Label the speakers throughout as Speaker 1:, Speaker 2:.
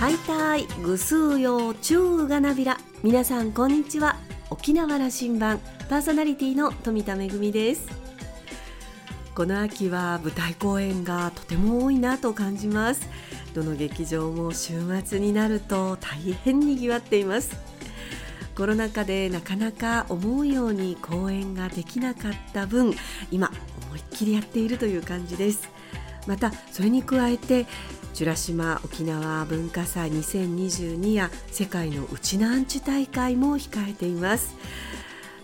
Speaker 1: はいたいぐすうようちゅうがなびら。皆さんこんにちは。沖縄羅針盤。パーソナリティの富田恵です。この秋は舞台公演がとても多いなと感じます。どの劇場も週末になると大変にぎわっています。コロナ禍でなかなか思うように公演ができなかった分今思いっきりやっているという感じです。またそれに加えて美ら島沖縄文化祭2022や世界のウチナンチ大会も控えています。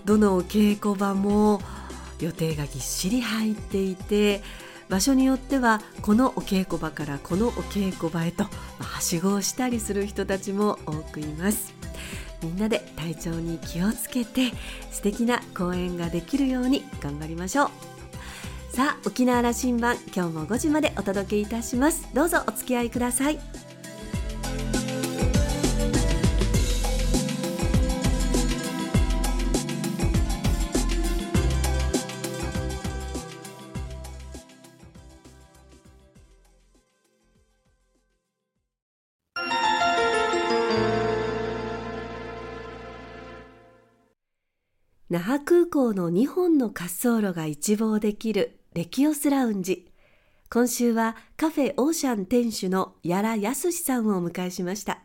Speaker 1: どの稽古場も予定がぎっしり入っていて場所によってはこのお稽古場からこのお稽古場へとはしごをしたりする人たちも多くいます。みんなで体調に気をつけて素敵な公演ができるように頑張りましょう。さあ沖縄羅針盤今日も5時までお届けいたします。どうぞお付き合いください。那覇空港の2本の滑走路が一望できるレキオスラウンジ。今週はカフェオーシャン店主の屋良康さんをお迎えしました。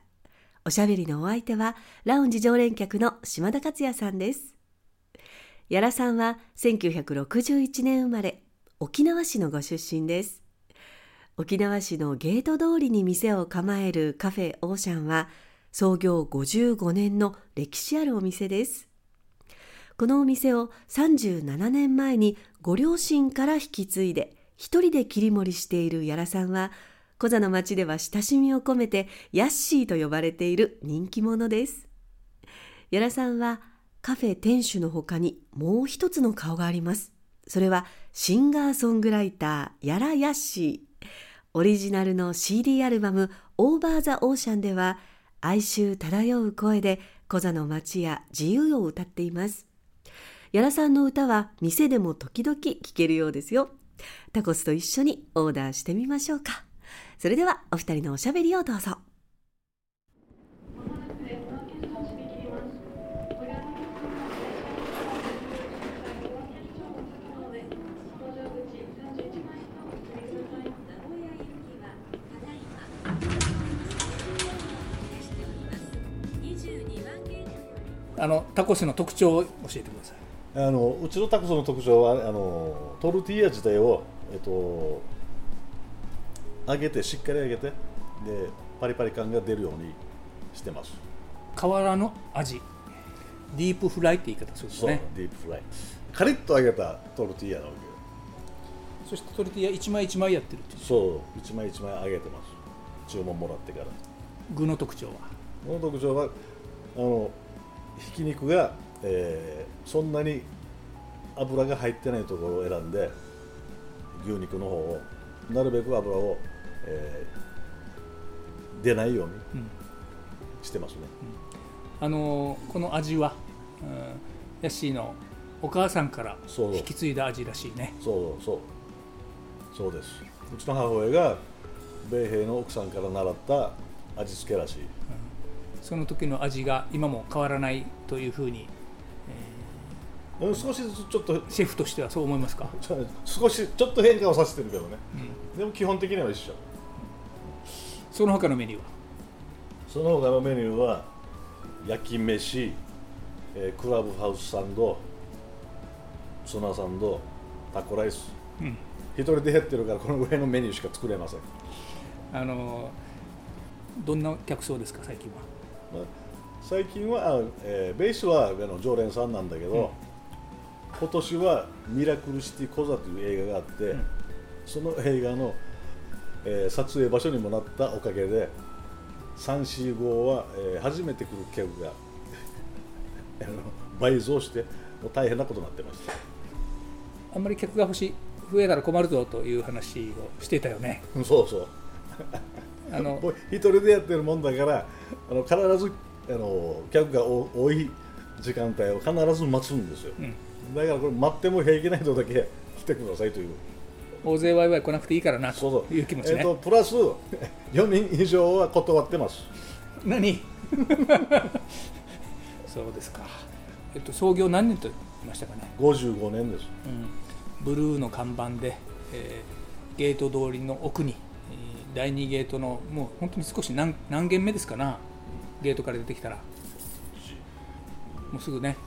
Speaker 1: おしゃべりのお相手はラウンジ常連客の島田克也さんです。屋良さんは1961年生まれ沖縄市のご出身です。沖縄市のゲート通りに店を構えるカフェオーシャンは創業55年の歴史あるお店です。このお店を37年前にご両親から引き継いで一人で切り盛りしている屋良さんはコザの町では親しみを込めてヤッシーと呼ばれている人気者です。屋良さんはカフェ店主の他にもう一つの顔があります。それはシンガーソングライターヤラヤッシー。オリジナルの CD アルバム「オーバー・ザ・オーシャン」では哀愁漂う声でコザの街や自由を歌っています。屋良さんの歌は店でも時々聴けるようですよ。タコスと一緒にオーダーしてみましょうか。それではお二人のおしゃべりをどうぞ。
Speaker 2: あのタコスの特徴を教えてください。
Speaker 3: あのうちのタコスの特徴はあのトルティーヤ自体を、えっと、揚げてしっかり揚げてでパリパリ感が出るようにしてます。
Speaker 2: 変わらぬ味。ディープフライって言い方するんですね。
Speaker 3: ディープフライ。カリッと揚げたトルティーヤなわ
Speaker 2: けそしてトルティーヤ一枚一枚やってるって
Speaker 3: そう一枚一枚揚げてます。注文もらってから。
Speaker 2: 具の特徴は。
Speaker 3: 具の特徴はあのひき肉がえー、そんなに油が入ってないところを選んで牛肉の方をなるべく油を、えー、出ないようにしてますね、
Speaker 2: うん、あのー、この味は、うん、ヤッシーのお母さんから引き継いだ味らしいね。
Speaker 3: そうそう。そうです。うちの母親が米兵の奥さんから習った味付けらしい、うん、
Speaker 2: その時の味が今も変わらないというふうに
Speaker 3: 少しずつちょっと
Speaker 2: シェフとしてはそう思いますか？
Speaker 3: 少しちょっと変化をさせてるけどね、うん、でも基本的には一緒。
Speaker 2: その他のメニューは？
Speaker 3: その他のメニューは焼き飯、えー、クラブハウスサンドツナサンドタコライス、うん、一人で減ってるからこのぐらいのメニューしか作れません。
Speaker 2: あのどんな客層ですか最近は、
Speaker 3: まあ、最近は、えー、ベースはあの常連さんなんだけど、うん今年は「ミラクルシティコザ」という映画があって、うん、その映画の、えー、撮影場所にもなったおかげで345は、えー、初めて来る客が 倍増してもう大変なことになってました。
Speaker 2: あんまり客が欲しい増えたら困るぞという話をしてたよね。
Speaker 3: そうそう。あの 一人でやってるもんだからあの必ずあの客が多い時間帯を必ず待つんですよ、うんだからこれ待っても平気な人だけ来てくださいという。
Speaker 2: 大勢ワイワイ来なくていいからなという気持ちね、
Speaker 3: えーと、プラス4人以上は断ってます。
Speaker 2: 何？そうですか、えっと、創業何年と言いましたかね
Speaker 3: ？55年です、
Speaker 2: うん、ブルーの看板で、えー、ゲート通りの奥に第2ゲートのもう本当に少し何何軒目ですかな？ゲートから出てきたら。もうすぐね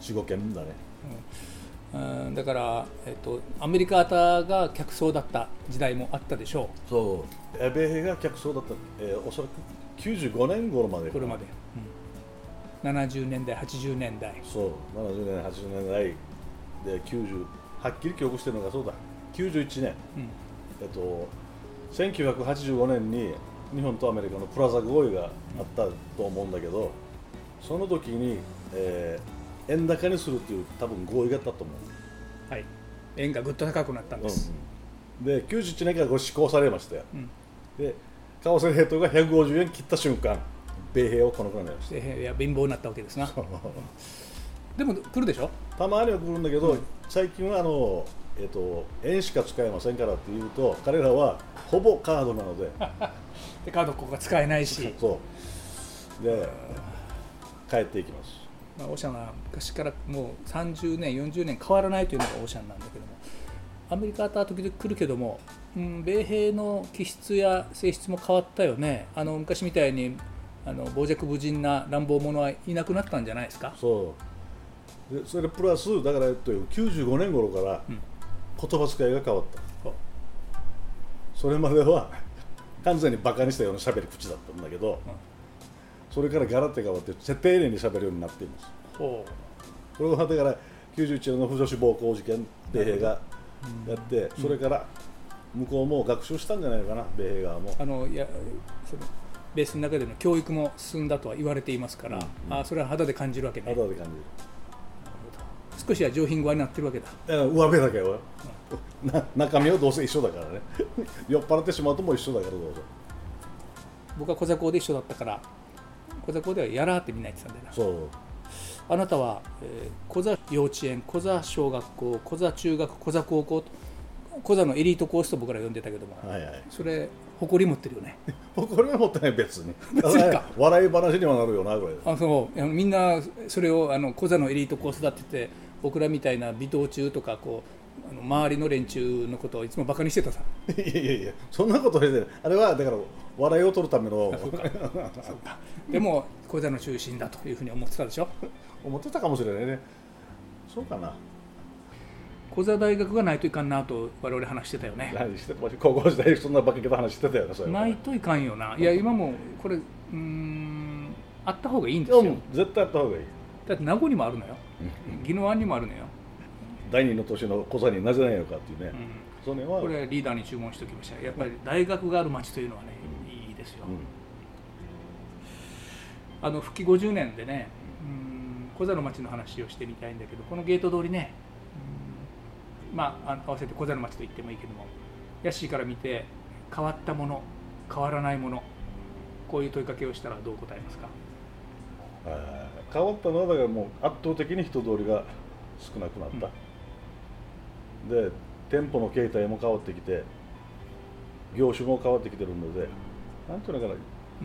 Speaker 3: 45軒だね、
Speaker 2: うん、だから、えっと、アメリカーが客層だった時代もあったでしょ
Speaker 3: う。そう。米兵が客層だった、えー、おそらく95年頃まで
Speaker 2: これまで、うん、70年代80年代。
Speaker 3: そう。70年80年代で90はっきり記憶してるのがそうだ。91年、うん。えっと、1985年に日本とアメリカのプラザ合意があったと思うんだけどその時に、えー、円高にするっていう多分合意があったと思
Speaker 2: う、はい、円がぐっと高くなったんです、
Speaker 3: うん、で91年からご施行されましたよ、うん、で為替レートが150円切った瞬間米兵をこのくらいになりました。い
Speaker 2: や貧乏になったわけですな。でも来るでしょ？
Speaker 3: たまには来るんだけど、うん、最近はあのえーと、円しか使えませんからっていうと彼らはほぼカードなので。
Speaker 2: でカードここが使えないし。
Speaker 3: そう。で帰っていきます、
Speaker 2: まあ、オシャンは昔からもう30年40年変わらないというのがオシャンなんだけどもアメリカとは時々来るけども、うん、米兵の気質や性質も変わったよね。あの昔みたいにあの傍若無人な乱暴者はいなくなったんじゃないですか？
Speaker 3: そう。でそれプラスだから、えっと、95年頃から、うん。言葉遣いが変わった。それまでは完全にバカにしたような喋り口だったんだけど、それからガラッて変わって丁寧に喋るようになっています。これはだから91年の不女子暴行事件米兵がやって、それから向こうも学習したんじゃないかな米兵側も。
Speaker 2: あのいやそのベースの中での教育も進んだとは言われていますから、うんうん、あそれは肌で感じるわけね。
Speaker 3: 肌で感じる。
Speaker 2: 少しは上品語になってるわけだ。
Speaker 3: 上辺だけは、うん、中身はどうせ一緒だからね。酔っ払ってしまうともう一緒だからどうぞ。
Speaker 2: 僕は小座校で一緒だったから小座校ではやらってみんな言ってたんだよな。
Speaker 3: そう。
Speaker 2: あなたは、えー、小座幼稚園小座小学校小座中学小座高校小座のエリートコースと僕ら呼んでたけども、はいはい、それ誇り持ってるよね。
Speaker 3: 誇りは持ってない別に。笑い話にはなるよなこれ。
Speaker 2: あそう。みんなそれをあの小座のエリートコースだって言って僕らみたいな微動中とかこうあの周りの連中のことをいつもバカにしてたさ。
Speaker 3: いやいやいやそんなこと言ってあれはだから笑いを取るための。
Speaker 2: でも小座の中心だというふうに思ってたでしょ。
Speaker 3: 思ってたかもしれないね。そうかな。
Speaker 2: 小座大学がないといかんなと我々話してたよね。
Speaker 3: して高校時代そんなバカげた話してたよね
Speaker 2: それないといかんよな。いや今もこれうんあった方がいいんですよ。
Speaker 3: 絶対あった方がいい。
Speaker 2: だって名護にもあるのよ。宜野湾にもあるのよ
Speaker 3: 第二の年の小座になぜないのかっていうね、うん、
Speaker 2: それは。これリーダーに注文しておきました。やっぱり大学がある町というのはね、うん、いいですよ、うん、あの復帰50年でねうん小座の町の話をしてみたいんだけどこのゲート通りねまあ合わせて小座の町と言ってもいいけどもヤッシーから見て変わったもの変わらないものこういう問いかけをしたらどう答えますか？
Speaker 3: 変わったのはだからもう圧倒的に人通りが少なくなった、うん、で店舗の形態も変わってきて業種も変わってきてるのでなんていうのかな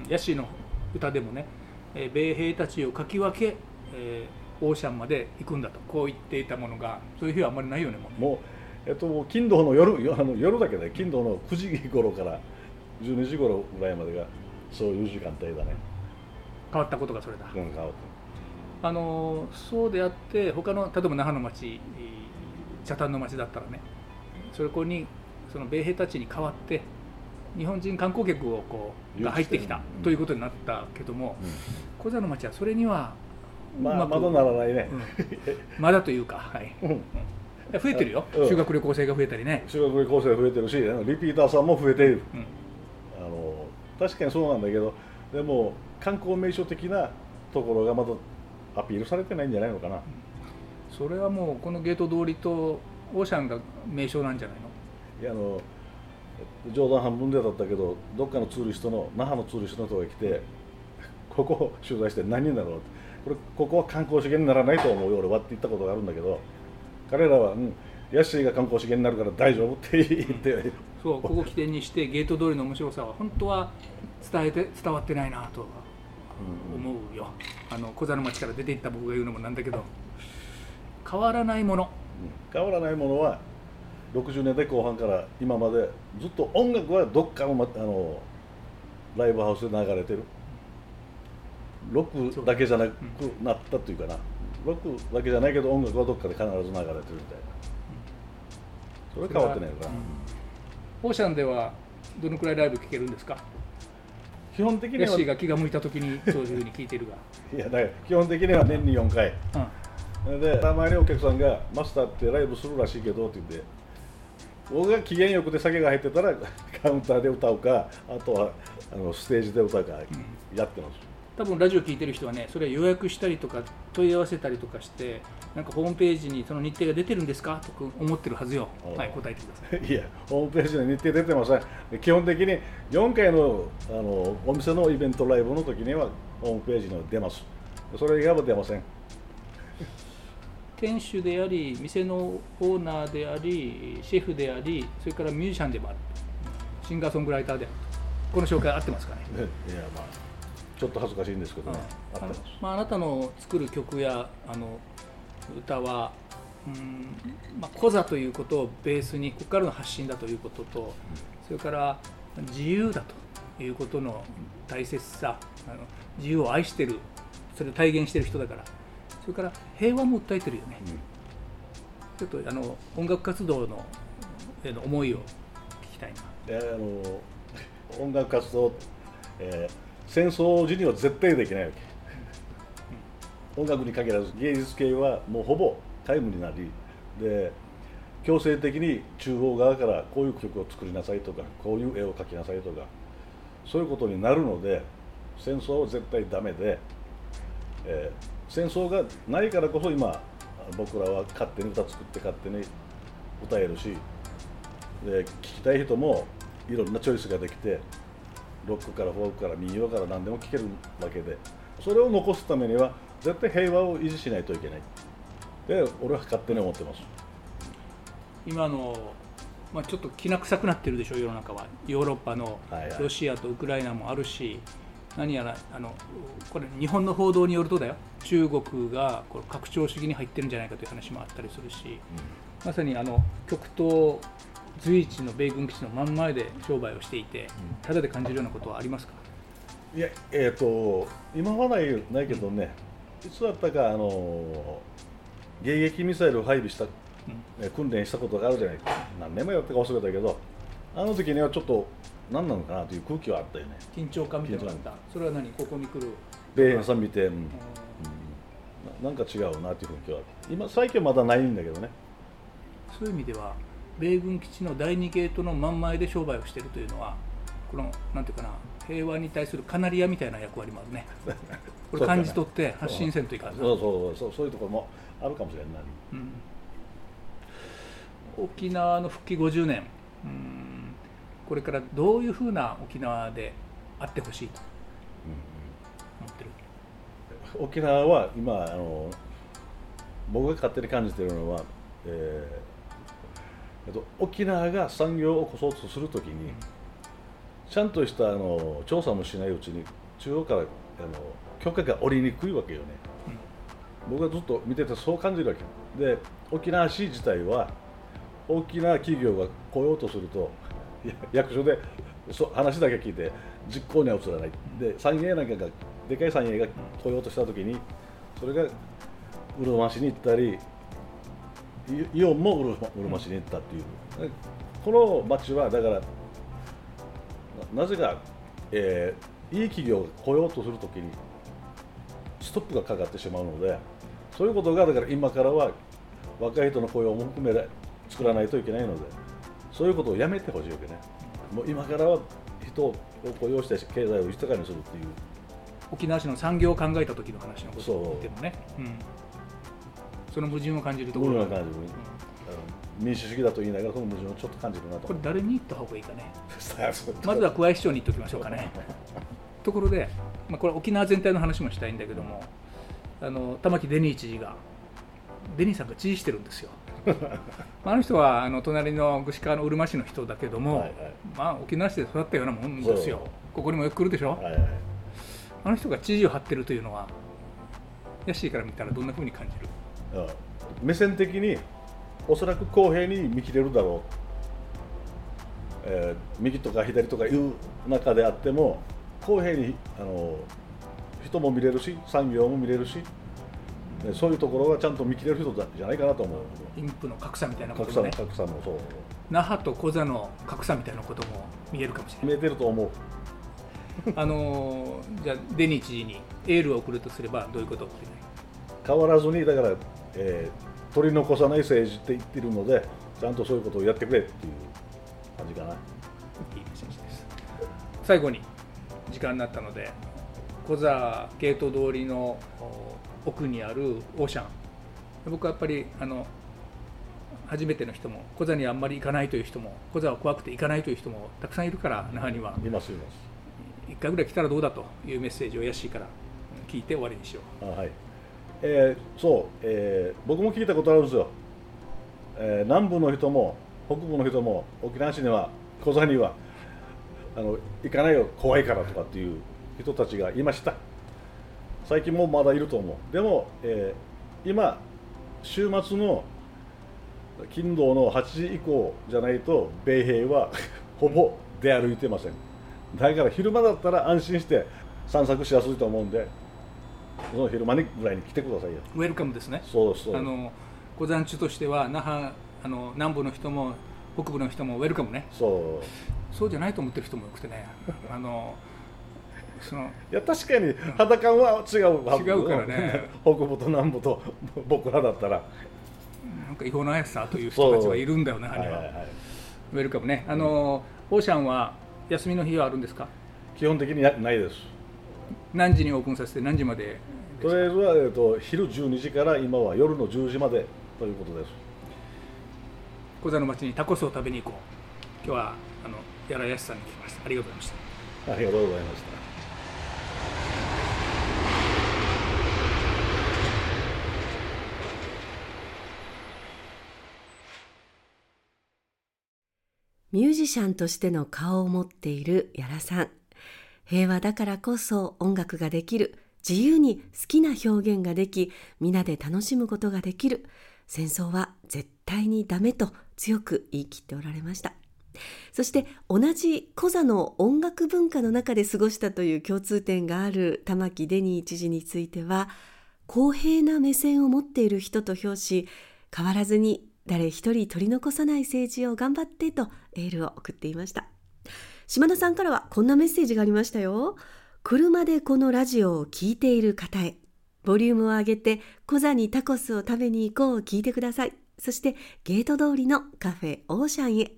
Speaker 2: ヤシの歌でもね、えー、米兵たちをかき分け、えー、オーシャンまで行くんだとこう言っていたものがそういう日はあんまりないよね
Speaker 3: もう、もうえっと金土の夜 あの夜だけで金土の9時頃から12時頃ぐらいまでがそういう時間帯だね。
Speaker 2: 変わったことがそれだ、
Speaker 3: うん、変わった。
Speaker 2: あのそうであって他の例えば那覇の町北谷の町だったらね。そこにその米兵たちに代わって日本人観光客をこうが入ってきたということになったけども、小座の町はそれには
Speaker 3: まあ、まだならないね、
Speaker 2: うん、まだというか、はい、増えてるよ、修学旅行生が増えたりね。
Speaker 3: 修学旅行生増えてるしリピーターさんも増えている、うん、あの確かにそうなんだけどでも観光名所的なところがまだアピールされてないんじゃないのかな
Speaker 2: それはもうこのゲート通りとオーシャンが名称なんじゃないの？
Speaker 3: いやあの冗談半分でだったけどどっかのツーリストの那覇のツーリストの人が来てここを取材して何になろうって。これここは観光資源にならないと思うよ俺はって言ったことがあるんだけど彼らは、うん、ヤッシーが観光資源になるから大丈夫って言って、
Speaker 2: そうここ起点にしてゲート通りの面白さは本当は伝えて伝わってないなとは思うよ、あの小座の町から出て行った僕が言うのもなんだけど変わらないもの。
Speaker 3: 変わらないものは60年代後半から今までずっと音楽はどっかの,、ま、あのライブハウスで流れてる。ロックだけじゃなくなったというかな、ロックだけじゃないけど音楽はどっかで必ず流れてるみたいな、それは変わってないのかな、
Speaker 2: オーシャンではどのくらいライブ聴けるんですか？
Speaker 3: 基本的には
Speaker 2: ヤッシーが気が向いた時にそういうふうに聞いてる
Speaker 3: いやだから基本的には年に4回。
Speaker 2: が、うん
Speaker 3: でたまにお客さんが「マスターってライブするらしいけど」って言って僕が機嫌よくて酒が入ってたら カウンターで歌うかあとはあのステージで歌うかやってます、
Speaker 2: 多分ラジオ聞いてる人はねそれは予約したりとか問い合わせたりとかしてなんかホームページにその日程が出てるんですか？とか思ってるはずよ。はい答えてください。
Speaker 3: いやホームページに日程出てません。で基本的に4回のあのお店のイベントライブの時にはホームページには出ます。それ以外は出ません
Speaker 2: 店主であり店のオーナーでありシェフでありそれからミュージシャンでもある。シンガーソングライターである。この紹介合ってますかね？
Speaker 3: いやまあちょっと恥ずかしいんですけどね、
Speaker 2: あ
Speaker 3: ま
Speaker 2: あ、あなたの作る曲やあの歌はうん、まあ、コザということをベースにここからの発信だということとそれから自由だということの大切さあの自由を愛してるそれを体現してる人だからそれから平和も訴えてるよね、ちょっとあの音楽活動のへの思いを聞きたいな。
Speaker 3: であの音楽活動、えー戦争時には絶対できないわけ、音楽に限らず芸術系はもうほぼ皆無になりで強制的に中央側からこういう曲を作りなさいとかこういう絵を描きなさいとかそういうことになるので戦争は絶対ダメで、えー戦争がないからこそ今僕らは勝手に歌作って勝手に歌えるしで聴きたい人もいろんなチョイスができてロックからフォークから民謡から何でも聴けるわけでそれを残すためには絶対平和を維持しないといけない。で俺は勝手に思ってます。
Speaker 2: 今の、まあ、ちょっときな臭くなってるでしょ世の中は。ヨーロッパの
Speaker 3: はいはい。
Speaker 2: ロシアとウクライナもあるし、何やらあのこれ日本の報道によるとだよ。中国がこれ拡張主義に入ってるんじゃないかという話もあったりするし、まさにあの極東随一の米軍基地の真ん前で商売をしていて、ただで感じるようなことはありますか？
Speaker 3: いやえっ、と今はないないけどねいつだったかあの迎撃ミサイルを配備した、え訓練したことがあるじゃない何年もやったか忘れたけどあの時にはちょっと何なのかなという空気はあったよね。
Speaker 2: 緊張感みたいなのがあった。それは何？ここに来る、
Speaker 3: 米兵さん見て、うん。
Speaker 2: うん。
Speaker 3: ななんか違うなっていう雰囲気は。今最近はまだないんだけどね。
Speaker 2: そういう意味では米軍基地の第2ゲートの真ん前で商売をしているというのはこのなんていうかな平和に対するカナリアみたいな役割もあるね。これ感じ取って発信せんといかんな、
Speaker 3: そうそうそうそう。いうところもあるかもしれない、
Speaker 2: うん。沖縄の復帰50年。うんこれからどういうふうな沖縄であってほしいと思ってる？
Speaker 3: 沖縄は今あの僕が勝手に感じているのは、えーえっと、沖縄が産業を起こそうとするときにちゃんとしたあの調査もしないうちに中央からあの許可が下りにくいわけよね、僕はずっと見ててそう感じるわけで沖縄市自体は大きな企業が来ようとするとや 役所でそ話だけ聞いて実行には移らない。で産業なんかがでかい産業が来ようとした時にそれがうるま市に行ったりイオンもうるまうるま市に行ったっていう。この町はだからななぜか、えーいい企業が来ようとするときにストップがかかってしまうのでそういうことがだから今からは若い人の雇用も含め作らないといけないので。そういうことをやめてほしいわけね。もう今からは人を雇用して経済を豊かにするっていう。
Speaker 2: 沖縄市の産業を考えた時の話のこと
Speaker 3: そう。
Speaker 2: を言ってもね、うん、その矛盾を感じるところ。が
Speaker 3: 矛盾を感じるあの民主主義だと言いながらその矛盾をちょっと感じるなと。
Speaker 2: これ誰に言った方がいいかね。
Speaker 3: そ う
Speaker 2: まずは桑井市長に言っておきましょうかね。ところで、まあ、これ沖縄全体の話もしたいんだけどもあの玉城デニー知事がデニーさんが知事してるんですよあの人はあの隣の串川のうるま市の人だけども、
Speaker 3: はいはい。
Speaker 2: まあ沖縄市で育ったようなもんですよ。ここにもよく来るでしょ、
Speaker 3: はいはい。
Speaker 2: あの人が知事を張ってるというのはヤッシーから見たらどんなふうに感じる？
Speaker 3: うん。目線的におそらく公平に見切れるだろう、えー右とか左とかいう中であっても公平にあの人も見れるし産業も見れるし、ねそういうところはちゃんと見切れる人じゃないかなと思う。
Speaker 2: 貧富の格差みたいなこ
Speaker 3: 格
Speaker 2: ともね。
Speaker 3: 格差もそう
Speaker 2: 那覇とコザの格差みたいなことも見えるかもしれない。
Speaker 3: 見えてると思う。
Speaker 2: あのーじゃあデニー知事にエールを送るとすればどういうこと
Speaker 3: 変わらずにだから、えー取り残さない政治って言ってるのでちゃんとそういうことをやってくれっていう感じかな。
Speaker 2: いいメッセージです。最後に時間になったのでコザゲート通りのお奥にあるオーシャン。僕はやっぱりあの初めての人もコザにあんまり行かないという人もコザは怖くて行かないという人もたくさんいるから那覇には。い
Speaker 3: ますいます。
Speaker 2: 一回ぐらい来たらどうだというメッセージをヤッシーから聞いて終わりにしよう。
Speaker 3: あはい。えーそう、えー僕も聞いたことあるんですよ、えー南部の人も北部の人も沖縄市には小座にはあの行かないよ。怖いからとかっていう人たちがいました最近もまだいると思う。でも、えー今週末の金土の8時以降じゃないと米兵は ほぼ出歩いてません。だから昼間だったら安心して散策しやすいと思うんでその昼間にぐらいに来てくださいよ。
Speaker 2: ウェルカムですね。
Speaker 3: そうそう。
Speaker 2: あの小山地としては那覇あの南部の人も北部の人もウェルカムね。
Speaker 3: そう。
Speaker 2: そうじゃないと思ってる人も多くてね。あの
Speaker 3: いや確かに肌感は違う
Speaker 2: 違うからね。
Speaker 3: 北部と南部と 僕らだったら。
Speaker 2: なんか違法なやつさという人たちはいるんだよ那覇には,、
Speaker 3: はいは
Speaker 2: ウェルカムね。あの、オーシャンは休みの日はあるんですか？
Speaker 3: 基本的になないです。
Speaker 2: 何時にオープンさせて何時まで
Speaker 3: とりあえずは、えー、と昼12時から今は夜の10時までということです。
Speaker 2: 小座の町にタコスを食べに行こう。今日はあのやらやしさんに来ました。ありがとうございました。
Speaker 3: ありがとうございました
Speaker 1: ミュージシャンとしての顔を持っている屋良さん。平和だからこそ音楽ができる。自由に好きな表現ができ皆で楽しむことができる。戦争は絶対にダメと強く言い切っておられました。そして同じコザの音楽文化の中で過ごしたという共通点がある玉城デニー知事については公平な目線を持っている人と評し変わらずに誰一人取り残さない政治を頑張ってとエールを送っていました。島田さんからはこんなメッセージがありましたよ。車でこのラジオを聴いている方へ。ボリュームを上げてコザにタコスを食べに行こうを聞いてください。そしてゲート通りのカフェオーシャンへ。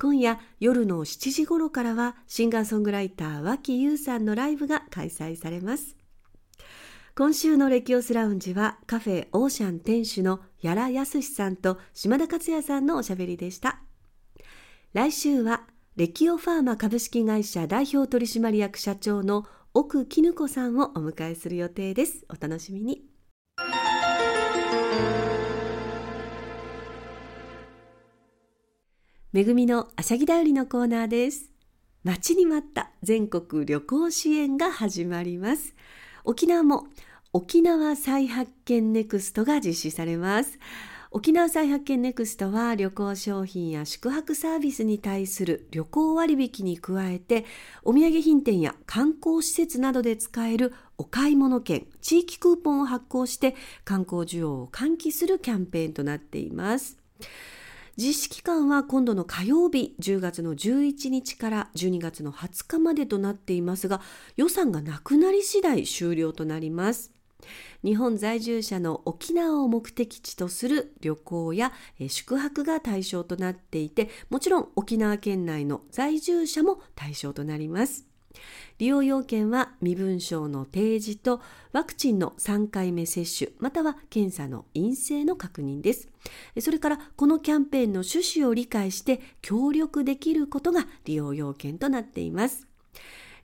Speaker 1: 今夜夜の7時頃からはシンガーソングライター脇優さんのライブが開催されます。今週のレキオスラウンジはカフェオーシャン店主の屋良康さんと島田克也さんのおしゃべりでした。来週はレキオファーマ株式会社代表取締役社長の奥絹子さんをお迎えする予定です。お楽しみに。めぐみのあしゃぎだよりのコーナーです。待ちに待った全国旅行支援が始まります。沖縄も沖縄再発見ネクストが実施されます。沖縄再発見ネクストは旅行商品や宿泊サービスに対する旅行割引に加えてお土産品店や観光施設などで使えるお買い物券地域クーポンを発行して観光需要を喚起するキャンペーンとなっています。実施期間は今度の火曜日10月の11日から12月の20日までとなっていますが予算がなくなり次第終了となります。日本在住者の沖縄を目的地とする旅行や宿泊が対象となっていてもちろん沖縄県内の在住者も対象となります。利用要件は身分証の提示とワクチンの3回目接種または検査の陰性の確認です。それからこのキャンペーンの趣旨を理解して協力できることが利用要件となっています。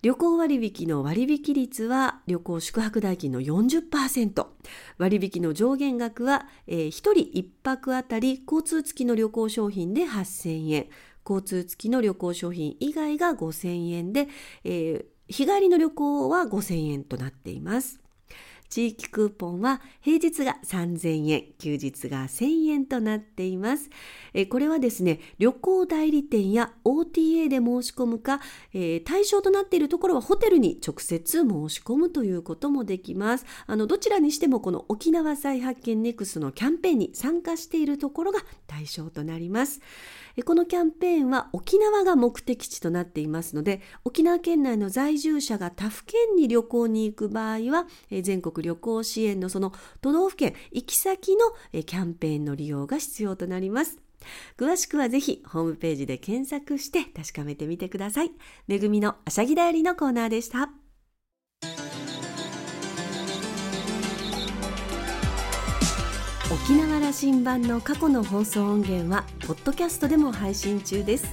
Speaker 1: 旅行割引の割引率は旅行宿泊代金の40%割引の上限額は、えー、1人1泊あたり交通付きの旅行商品で8000円。交通付きの旅行商品以外が5000円で、えー、日帰りの旅行は5000円となっています。地域クーポンは平日が3000円、休日が1000円となっています。えこれはですね、旅行代理店や OTA で申し込むか、えー、対象となっているところはホテルに直接申し込むということもできます。あのどちらにしてもこの沖縄再発見ネクスのキャンペーンに参加しているところが対象となります。このキャンペーンは沖縄が目的地となっていますので沖縄県内の在住者が他府県に旅行に行く場合は全国旅行支援のその都道府県行き先のキャンペーンの利用が必要となります。詳しくはぜひホームページで検索して確かめてみてください。めぐみのあしゃぎだよりのコーナーでした。沖縄羅針盤の過去の放送音源はポッドキャストでも配信中です。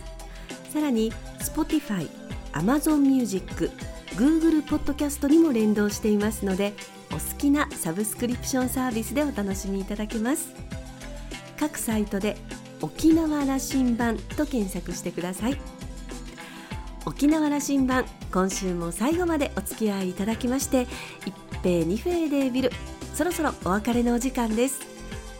Speaker 1: さらに Spotify、Amazon Music、Google ポッドキャストにも連動していますのでお好きなサブスクリプションサービスでお楽しみいただけます。各サイトで沖縄羅針盤と検索してください。沖縄羅針盤今週も最後までお付き合いいただきまして一平二平でビルそろそろお別れのお時間です。